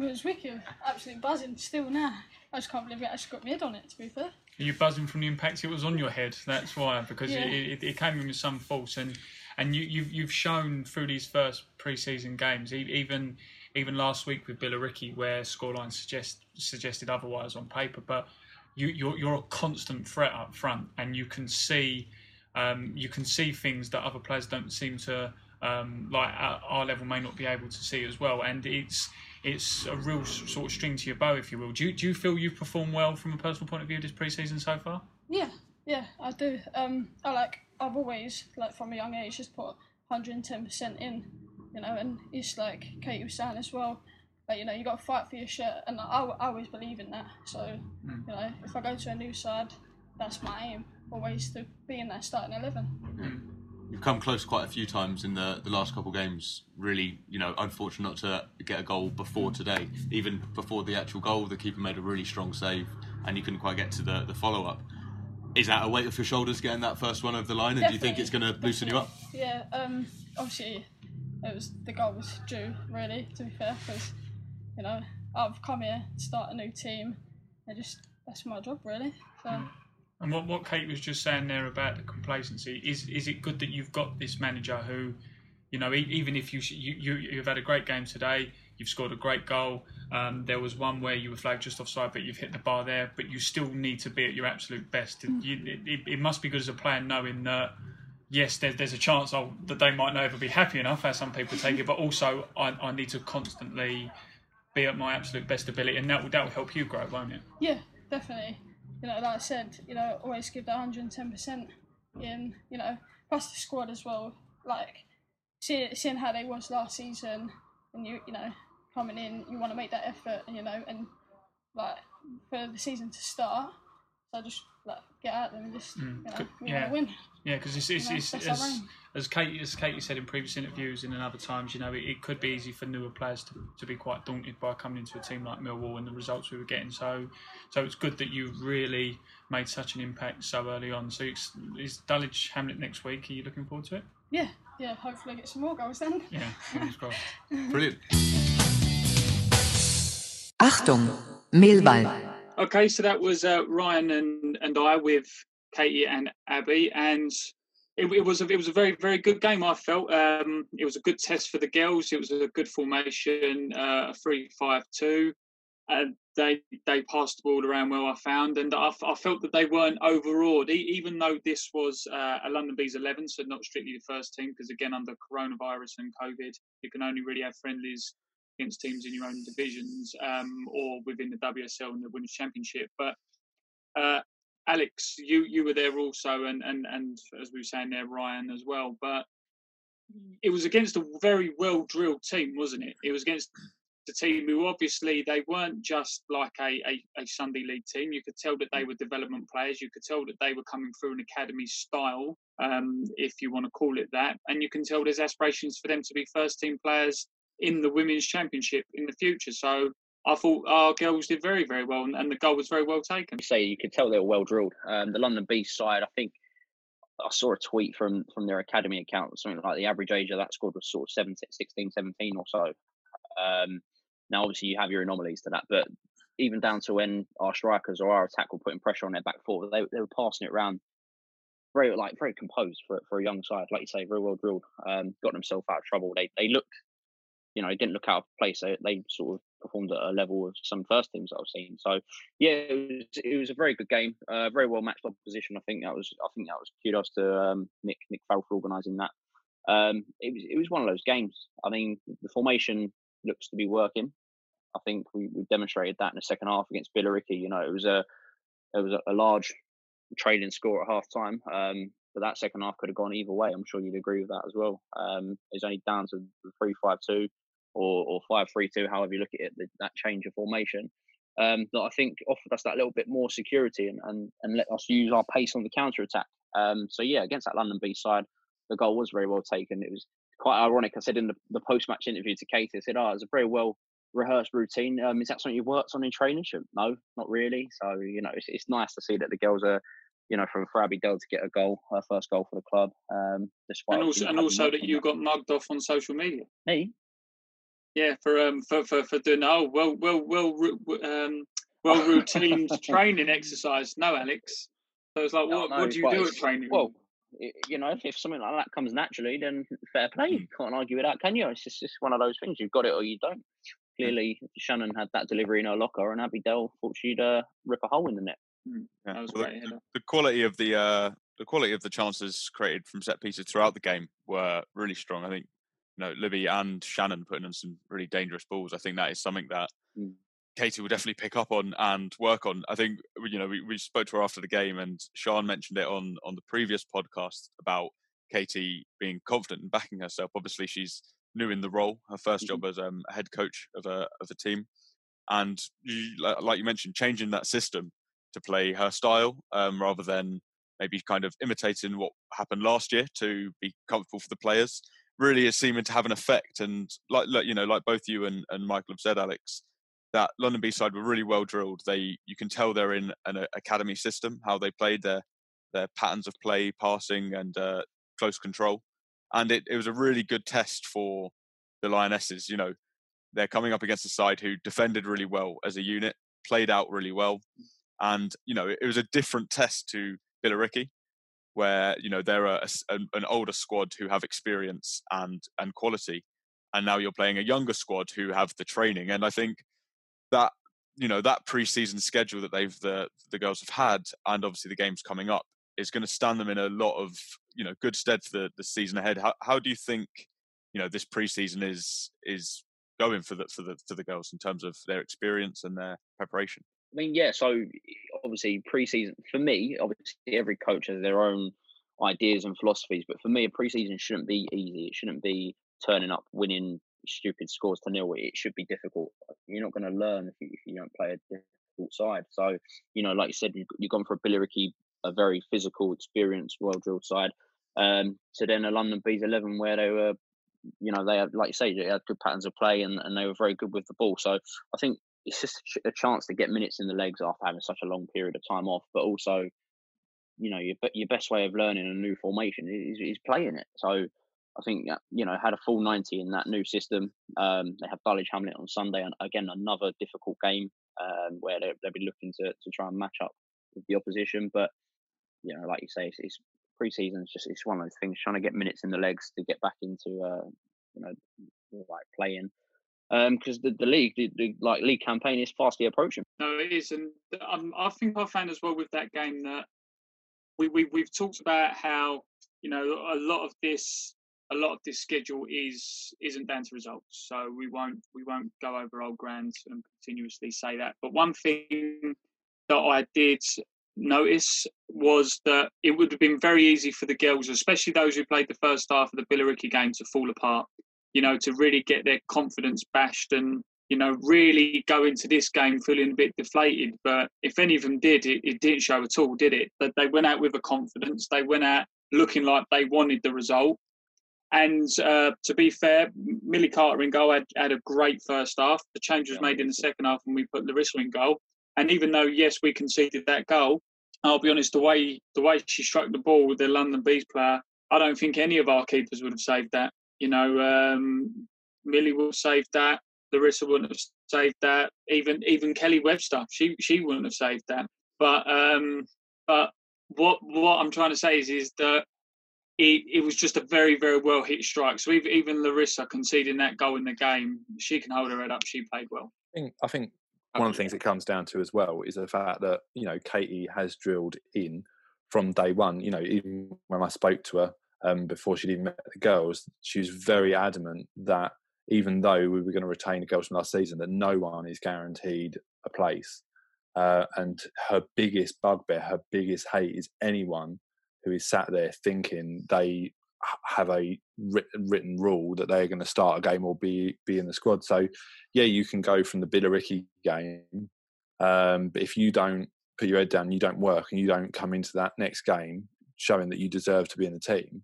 It was wicked. Absolutely buzzing still now. I just can't believe it actually got my head on it, to be fair. Are you buzzing from the impact it was on your head? That's why, because Yeah. it, it, it came in with some force, and and you, you've you've shown through these first pre-season games, even even last week with Billericay, where scoreline suggest suggested otherwise on paper, but you you're you're a constant threat up front, and you can see um, you can see things that other players don't seem to um, like our level may not be able to see as well, and it's it's a real sort of string to your bow, if you will. Do you, do you feel you've performed well from a personal point of view this pre-season so far? Yeah, yeah, I do. Um, I like. I've always like from a young age just put 110 percent in, you know, and it's like Katie was saying as well. Like you know, you got to fight for your shirt, and I, I always believe in that. So Mm. you know, if I go to a new side, that's my aim. Always to be in that starting eleven. You've come close quite a few times in the, the last couple of games. Really, you know, unfortunate not to get a goal before today. Even before the actual goal, the keeper made a really strong save, and you couldn't quite get to the, the follow up. Is that a weight off your shoulders getting that first one over the line? And do you think it's going to loosen you up? Yeah. Um. Obviously, it was the goal was due. Really, to be fair, because you know I've come here to start a new team. I just that's my job really. So. And what, what Kate was just saying there about the complacency is is it good that you've got this manager who, you know, even if you you, you you've had a great game today, you've scored a great goal. Um, there was one where you were flagged just offside, but you've hit the bar there. But you still need to be at your absolute best. You, it, it, it must be good as a player knowing that. Yes, there's, there's a chance I'll, that they might never be happy enough, as some people take it, but also I, I need to constantly be at my absolute best ability, and that will, that will help you grow, won't it? Yeah, definitely. You know, like I said, you know, always give the hundred and ten percent in. You know, plus the squad as well. Like seeing seeing how they was last season, and you you know coming in, you want to make that effort, and you know, and like for the season to start, so just like get out there and just Mm, you know we yeah. win. Yeah, because it's, it's, You know, it's, our as, aim. as Katie as Katie said in previous interviews and in other times, you know, it, it could be easy for newer players to, to be quite daunted by coming into a team like Millwall and the results we were getting. So, so it's good that you've really made such an impact so early on. So, it's, is Dulwich Hamlet next week? Are you looking forward to it? Yeah, yeah. Hopefully, get some more goals then. Yeah, fingers crossed. Brilliant. Achtung, Millwall. Okay, so that was uh, Ryan and, and I with Katie and Abby, and it, it was a, it was a very very good game. I felt um, it was a good test for the girls. It was a good formation, uh, a three-five-two. And they they passed the ball around well. I found, and I felt that they weren't overawed, e- even though this was uh, a London Bees 11, so not strictly the first team, because again under coronavirus and COVID, you can only really have friendlies against teams in your own divisions um, or within the WSL and the Women's Championship. But uh, Alex, you you were there also, and and and as we were saying there, Ryan as well. But it was against a very well drilled team, wasn't it? It was against the team who obviously they weren't just like a, a, a, Sunday league team. You could tell that they were development players. You could tell that they were coming through an academy style, um, if you want to call it that. And you can tell there's aspirations for them to be first team players in the women's championship in the future. So I thought our girls did very, very well, and the goal was very well taken. You say you could tell they were well drilled. Um, the London Bees side, I think, I saw a tweet from from their academy account, something like the average age of that squad was sort of 17, 16, 17 or so. Um, now, obviously, you have your anomalies to that, but even down to when our strikers or our attack were putting pressure on their back four, they, they were passing it around very like very composed for for a young side, like you say, very well drilled. Um, got themselves out of trouble. They they looked, you know, they didn't look out of place. They, they sort of performed at a level of some first teams I've seen. So yeah, it was it was a very good game, uh, very well matched opposition. I think that was I think that was kudos to um, Nick Nick Farrell for organising that. Um, it was it was one of those games. I mean, the formation looks to be working. I think we, we demonstrated that in the second half against Billericay. You know, it was a it was a, a large trailing score at half time. Um, but that second half could have gone either way. I'm sure you'd agree with that as well. Um, it's only down to the three five two or or five three two, however you look at it, the, that change of formation. Um, that I think offered us that little bit more security and, and, and let us use our pace on the counter attack. Um, so yeah, against that London B side, the goal was very well taken. It was quite ironic. I said in the, the post match interview to Katie, I said, "Oh, it was a very well rehearsed routine. Um, is that something you've worked on in training? No, not really. So you know, it's, it's nice to see that the girls are, you know, from for Dell to get a goal, her first goal for the club. Um, despite and also, and also that you got mugged off on social media. Me? Yeah, for um for for, for doing oh well well well um well routine training exercise. No, Alex. So it's like, what, no, what do you do at training? Well, you know, if something like that comes naturally, then fair play. You hmm. can't argue with that, can you? It's just, just one of those things. You've got it or you don't. Hmm. Clearly, Shannon had that delivery in her locker, and Abby Dell thought she'd uh, rip a hole in the net. Mm, yeah. well, the, the, quality of the uh, the quality of the chances created from set pieces throughout the game were really strong. I think you know Libby and Shannon putting in some really dangerous balls. I think that is something that mm. Katie will definitely pick up on and work on. I think you know we, we spoke to her after the game, and Sean mentioned it on on the previous podcast about Katie being confident and backing herself. Obviously, she's new in the role, her 1st mm-hmm. job as um, head coach of a of a team, and you, like you mentioned, changing that system to play her style um, rather than maybe kind of imitating what happened last year to be comfortable for the players really is seeming to have an effect. And like, like you know, like both you and, and Michael have said, Alex, that London B side were really well drilled. They you can tell they're in an uh, academy system, how they played their their patterns of play, passing, and uh, close control. And it, it was a really good test for the Lionesses. You know, they're coming up against a side who defended really well as a unit, played out really well, and you know it was a different test to Billericay, where you know they're an older squad who have experience and and quality, and now you're playing a younger squad who have the training. And I think that you know that preseason schedule that they've the the girls have had, and obviously the games coming up, is going to stand them in a lot of you know good stead for the, the season ahead. How how do you think you know this preseason is is going for the for the for the girls in terms of their experience and their preparation? I mean, yeah. So obviously preseason for me, obviously every coach has their own ideas and philosophies, but for me, a preseason shouldn't be easy. It shouldn't be turning up, winning stupid scores to nil, it should be difficult. You're not going to learn if you, if you don't play a difficult side. So, you know, like you said, you've gone for a Billericay, a very physical, experienced, well drilled side, um, to then a London Bees 11 where they were, you know, they had, like you say, they had good patterns of play and, and they were very good with the ball. So I think it's just a chance to get minutes in the legs after having such a long period of time off, but also, you know, your, your best way of learning a new formation is, is playing it. So, I think you know had a full ninety in that new system. Um, they have Dulwich Hamlet on Sunday, and again another difficult game um, where they, will be looking to, to try and match up with the opposition. But you know, like you say, it's, it's pre-season. It's just it's one of those things trying to get minutes in the legs to get back into uh, you know like playing because um, the, the league, the, the, like league campaign is fastly approaching. No, it is, and um, I think I found as well with that game that we, we we've talked about how you know a lot of this a lot of this schedule is isn't down to results. So we won't we won't go over old ground and continuously say that. But one thing that I did notice was that it would have been very easy for the girls, especially those who played the first half of the Billericay game, to fall apart. You know, to really get their confidence bashed and you know really go into this game feeling a bit deflated. But if any of them did, it, it didn't show at all, did it? That they went out with a confidence. They went out looking like they wanted the result. And uh, to be fair, Millie Carter in goal had, had a great first half. The change was made in the second half when we put Larissa in goal. And even though yes, we conceded that goal, I'll be honest, the way the way she struck the ball with the London Bees player, I don't think any of our keepers would have saved that. You know, um, Millie would have saved that. Larissa wouldn't have saved that. Even even Kelly Webster, she she wouldn't have saved that. But um, but what what I'm trying to say is is that it, it was just a very very well hit strike. So even, even Larissa conceding that goal in the game, she can hold her head up. She played well. I think, I think one of the things it comes down to as well is the fact that you know Katie has drilled in from day one. You know, even when I spoke to her um, before she'd even met the girls, she was very adamant that even though we were going to retain the girls from last season, that no one is guaranteed a place. Uh, and her biggest bugbear, her biggest hate is anyone who is sat there thinking they have a written, written rule that they're going to start a game or be be in the squad. So, yeah, you can go from the Billericay game, um, but if you don't put your head down, you don't work, and you don't come into that next game showing that you deserve to be in the team,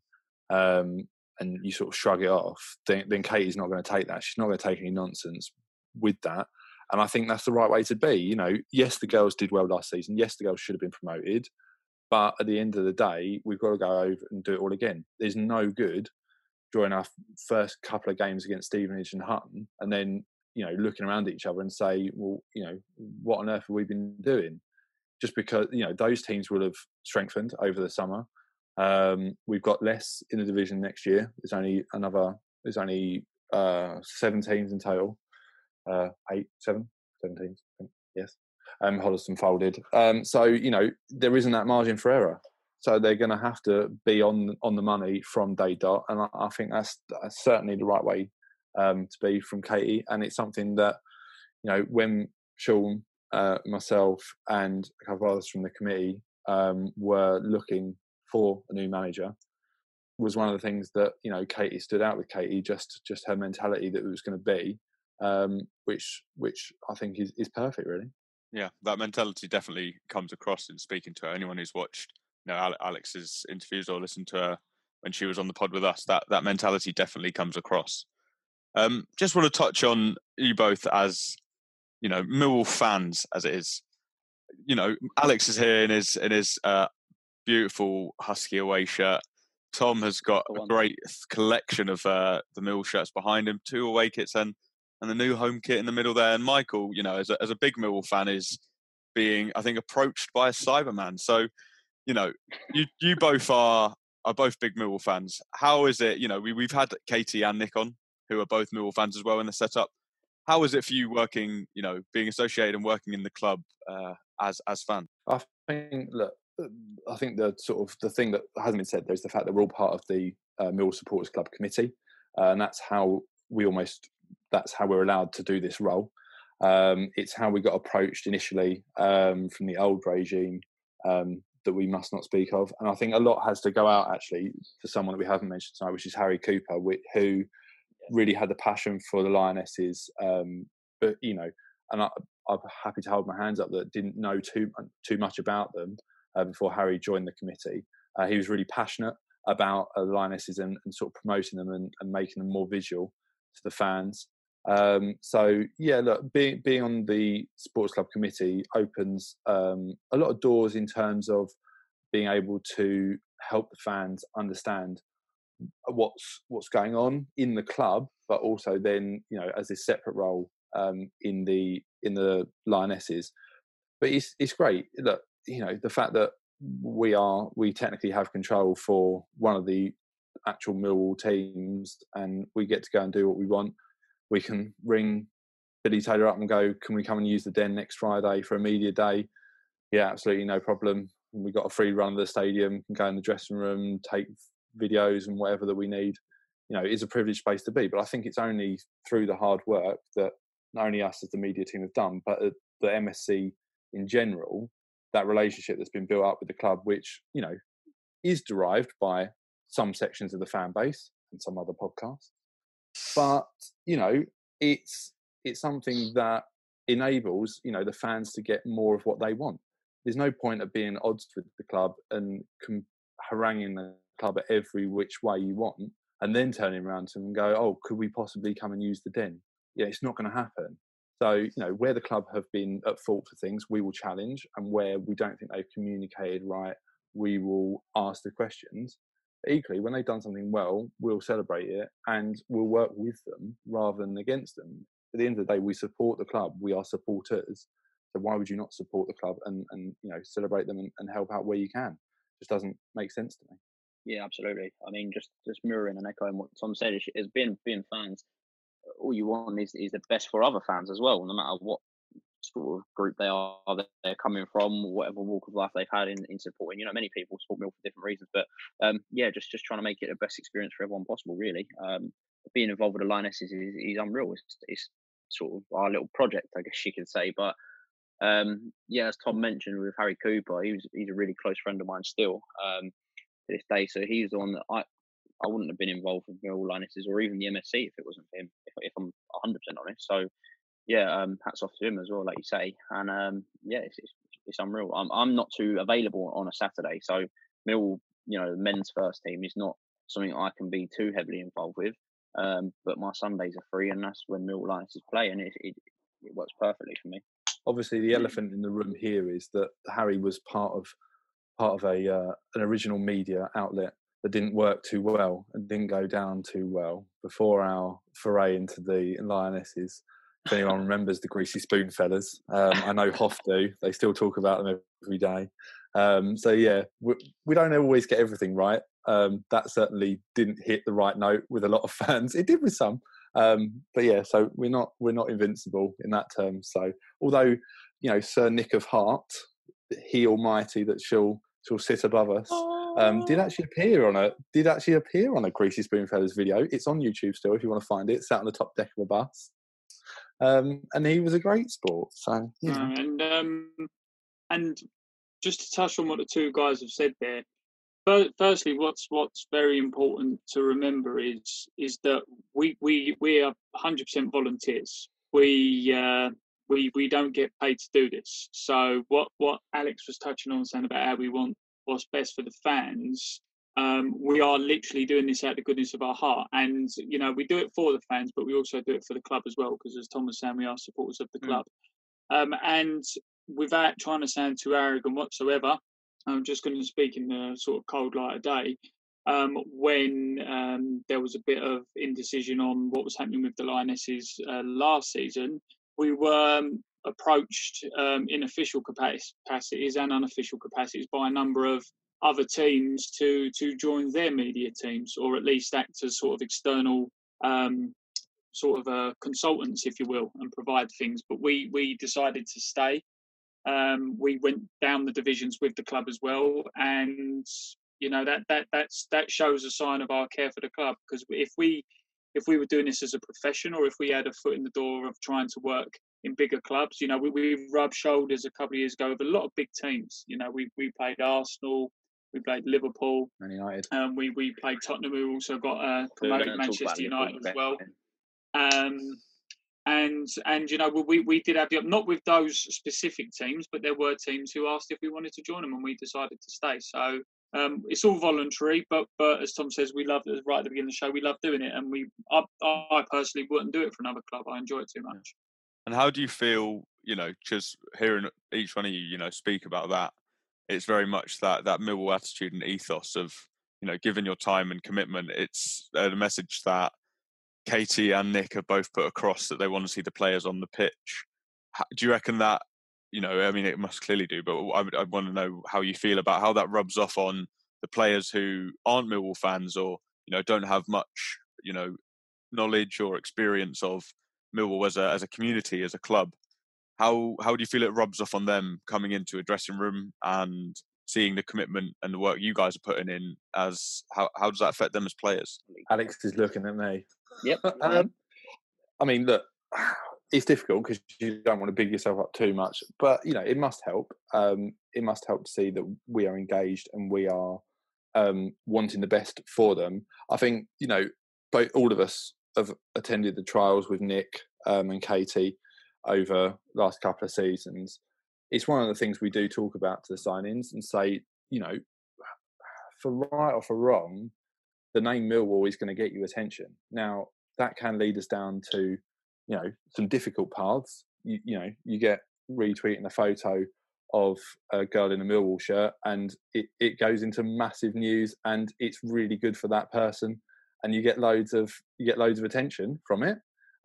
um, and you sort of shrug it off, then, then Katie's not going to take that. She's not going to take any nonsense with that. And I think that's the right way to be. You know, yes, the girls did well last season. Yes, the girls should have been promoted. But at the end of the day, we've got to go over and do it all again. There's no good during our first couple of games against Stevenage and Hutton, and then you know looking around at each other and say, well, you know, what on earth have we been doing? Just because you know those teams will have strengthened over the summer. Um, we've got less in the division next year. There's only another. There's only uh, seven teams in total. Uh, eight, seven, seven teams. Yes um, Hoddesdon folded. Um, so you know there isn't that margin for error. So they're going to have to be on on the money from day dot, and I, I think that's, that's, certainly the right way um, to be from Katie. And it's something that you know when Sean, uh, myself, and a couple of others from the committee um, were looking for a new manager, was one of the things that you know Katie stood out with Katie just just her mentality that it was going to be, um, which which I think is is perfect really. Yeah, that mentality definitely comes across in speaking to her. Anyone who's watched you know Alex's interviews or listened to her when she was on the pod with us, that that mentality definitely comes across. Um, just want to touch on you both as you know Millwall fans as it is. You know, Alex is here in his in his uh, beautiful husky away shirt. Tom has got a great collection of uh, the Mill shirts behind him, two away kits, and and the new home kit in the middle there. And Michael, you know, as a, as a big Mill fan, is being, I think, approached by a Cyberman. So, you know, you you both are are both big Mill fans. How is it? You know, we we've had Katie and Nick on, who are both Mill fans as well in the setup. How is it for you working? You know, being associated and working in the club uh, as as fan? I think look. I think the sort of the thing that hasn't been said there is the fact that we're all part of the uh, Mill Supporters Club committee, uh, and that's how we almost that's how we're allowed to do this role. Um, it's how we got approached initially um, from the old regime um, that we must not speak of. And I think a lot has to go out actually for someone that we haven't mentioned tonight, which is Harry Cooper, who really had the passion for the Lionesses. Um, but you know, and I, am happy to hold my hands up that didn't know too too much about them uh, before Harry joined the committee. Uh, he was really passionate about uh, Lionesses and, and, sort of promoting them and, and making them more visual to the fans. Um, so yeah, look, being being on the sports club committee opens um, a lot of doors in terms of being able to help the fans understand what's what's going on in the club, but also then you know as a separate role um, in the in the lionesses. But it's it's great. Look, you know the fact that we are we technically have control for one of the actual Millwall teams, and we get to go and do what we want we can ring Billy Taylor up and go, can we come and use the den next Friday for a media day? Yeah, absolutely no problem. We got a free run of the stadium, can go in the dressing room, take videos and whatever that we need. You know, it's a privileged place to be. But I think it's only through the hard work that not only us as the media team have done, but uh, the MSC in general that relationship that's been built up with the club, which you know is derived by some sections of the fan base and some other podcasts. But you know, it's it's something that enables you know the fans to get more of what they want. There's no point of being odds with the club and com- haranguing the club at every which way you want, and then turning around to them and go, "Oh, could we possibly come and use the den?" Yeah, it's not going to happen. So, you know, where the club have been at fault for things, we will challenge, and where we don't think they've communicated right, we will ask the questions. Equally, when they've done something well, we'll celebrate it and we'll work with them rather than against them. At the end of the day, we support the club. We are supporters. So why would you not support the club and, and you know celebrate them and, and help out where you can? Just doesn't make sense to me. Yeah, absolutely. I mean, just just mirroring and echoing what Tom said, is being being fans. All you want is is the best for other fans as well, no matter what sort of group they are that they're coming from, whatever walk of life they've had in, in supporting. You know, many people support Mill for different reasons, but um, yeah, just just trying to make it the best experience for everyone possible. Really, um, being involved with the Lionesses is, is, is unreal. It's, it's, sort of our little project, I guess you could say. But um, yeah, as Tom mentioned with Harry Cooper, he was he's a really close friend of mine still um, to this day. So he's the one that I I wouldn't have been involved with Mill Lionesses or even the MSC if it wasn't for him. If, if I'm 100 percent honest, so yeah, um, hats off to him as well, like you say. And um, yeah, it's, it's, it's unreal. I'm I'm not too available on a Saturday, so Mill, you know, the men's first team is not something I can be too heavily involved with. Um, but my Sundays are free, and that's when Mill Lionesses play, and it, it, it works perfectly for me. Obviously, the elephant in the room here is that Harry was part of part of a uh, an original media outlet that didn't work too well and didn't go down too well before our foray into the Lionesses if anyone remembers the Greasy Spoon fellas. Um, I know Hoff do. They still talk about them every day. Um, so yeah, we, we, don't always get everything right. Um, that certainly didn't hit the right note with a lot of fans. It did with some, um, but yeah. So we're not we're not invincible in that term. So although you know Sir Nick of Heart, he Almighty that shall shall sit above us, um, did actually appear on a did actually appear on a Greasy Spoon fellas video. It's on YouTube still if you want to find it. It's sat on the top deck of a bus um, and he was a great sport. So know. and um, and just to touch on what the two guys have said there. Firstly, what's what's very important to remember is is that we we we are 100% volunteers. We uh, we we don't get paid to do this. So what what Alex was touching on, saying about how we want what's best for the fans, um, we are literally doing this out of the goodness of our heart. And, you know, we do it for the fans, but we also do it for the club as well, because as Tom was saying, we are supporters of the mm. club. Mm. Um, and without trying to sound too arrogant whatsoever, I'm just going to speak in the sort of cold light of day. Um, when um, there was a bit of indecision on what was happening with the Lionesses uh, last season, we were um, approached um, in official capacities and unofficial capacities by a number of other teams to to join their media teams, or at least act as sort of external um, sort of uh, consultants, if you will, and provide things. But we we decided to stay. Um, we went down the divisions with the club as well, and you know that that that's that shows a sign of our care for the club. Because if we if we were doing this as a profession, or if we had a foot in the door of trying to work in bigger clubs, you know, we, we rubbed shoulders a couple of years ago with a lot of big teams. You know, we we played Arsenal, we played Liverpool. Man United. Um, we we played Tottenham. We also got uh, promoted Manchester United as well. Um, and and you know we we did have the not with those specific teams, but there were teams who asked if we wanted to join them, and we decided to stay. So um, it's all voluntary, but but as Tom says, we love it right at the beginning of the show. We love doing it, and we I, I personally wouldn't do it for another club. I enjoy it too much. And how do you feel? You know, just hearing each one of you, you know, speak about that it's very much that that Millwall attitude and ethos of you know giving your time and commitment. It's uh, a message that Katie and Nick have both put across that they want to see the players on the pitch. Do you reckon that you know? I mean, it must clearly do, but I, I want to know how you feel about how that rubs off on the players who aren't Millwall fans or you know don't have much you know knowledge or experience of Millwall as a as a community as a club how how do you feel it rubs off on them coming into a dressing room and seeing the commitment and the work you guys are putting in as how, how does that affect them as players alex is looking at me yep um, i mean look it's difficult because you don't want to big yourself up too much. But you know, it must help. Um, it must help to see that we are engaged and we are um, wanting the best for them. I think you know, both all of us have attended the trials with Nick um, and Katie over the last couple of seasons. It's one of the things we do talk about to the signings and say, you know, for right or for wrong, the name Millwall is going to get you attention. Now that can lead us down to, you know, some difficult paths. You, you know, you get retweeting a photo of a girl in a Millwall shirt and it, it goes into massive news and it's really good for that person and you get loads of you get loads of attention from it.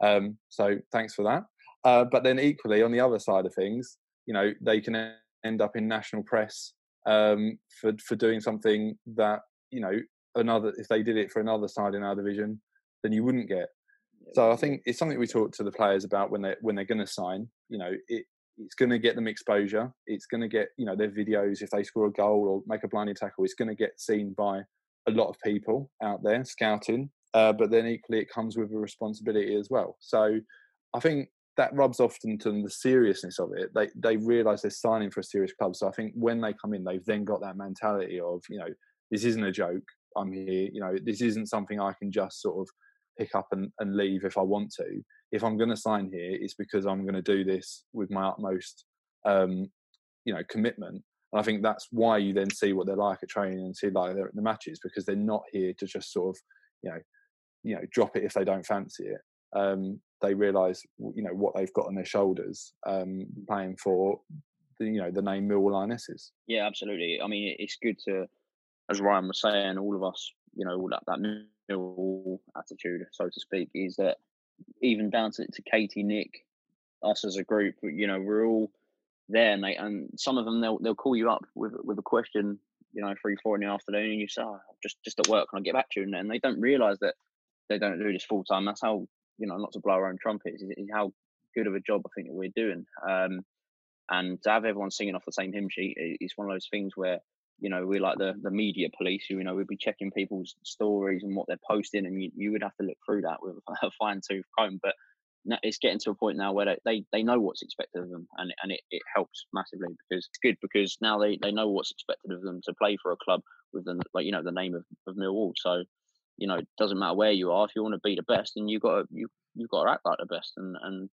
Um, so thanks for that. Uh, but then equally on the other side of things, you know, they can end up in national press um, for for doing something that you know another if they did it for another side in our division, then you wouldn't get. So I think it's something we talk to the players about when they when they're going to sign. You know, it it's going to get them exposure. It's going to get you know their videos if they score a goal or make a blinding tackle. It's going to get seen by a lot of people out there scouting. Uh, but then equally, it comes with a responsibility as well. So I think that rubs off into the seriousness of it. They they realise they're signing for a serious club. So I think when they come in, they've then got that mentality of you know this isn't a joke. I'm here. You know this isn't something I can just sort of pick up and, and leave if I want to. If I'm going to sign here, it's because I'm going to do this with my utmost um, you know commitment. And I think that's why you then see what they're like at training and see like they're at the matches because they're not here to just sort of you know you know drop it if they don't fancy it um, they realise you know what they've got on their shoulders um, playing for the you know the name Millwall Lionesses. Yeah, absolutely. I mean, it's good to, as Ryan was saying, all of us, you know, all that that Millwall attitude, so to speak, is that even down to, to Katie, Nick, us as a group, you know, we're all there, and they and some of them they'll they'll call you up with with a question, you know, three four in the afternoon, and you say, oh, just just at work, can I get back to you? And, and they don't realise that they don't do this full time. That's how you know, not to blow our own trumpets, is, is how good of a job I think that we're doing. Um, and to have everyone singing off the same hymn sheet is one of those things where you know we're like the the media police. You know, we'd be checking people's stories and what they're posting, and you, you would have to look through that with a fine tooth comb. But it's getting to a point now where they, they know what's expected of them, and and it, it helps massively because it's good because now they, they know what's expected of them to play for a club with the like you know the name of, of Millwall. So you know, it doesn't matter where you are. If you want to be the best, then you got you you've got to act like the best. And and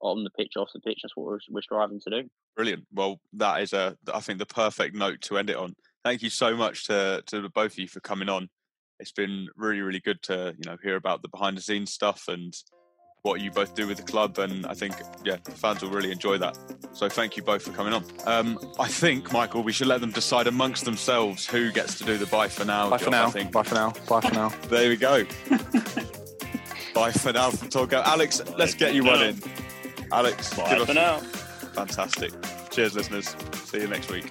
on the pitch, off the pitch, that's what we're, we're striving to do. Brilliant. Well, that is a I think the perfect note to end it on. Thank you so much to to both of you for coming on. It's been really really good to you know hear about the behind the scenes stuff and what you both do with the club, and I think yeah, fans will really enjoy that. So thank you both for coming on. Um, I think Michael, we should let them decide amongst themselves who gets to do the bye for now. Bye job, for now. I think. Bye for now. Bye for now. there we go. bye for now from Togo. Alex, let's get you one in. Alex, Bye give for us- now. Fantastic. Cheers, listeners. See you next week.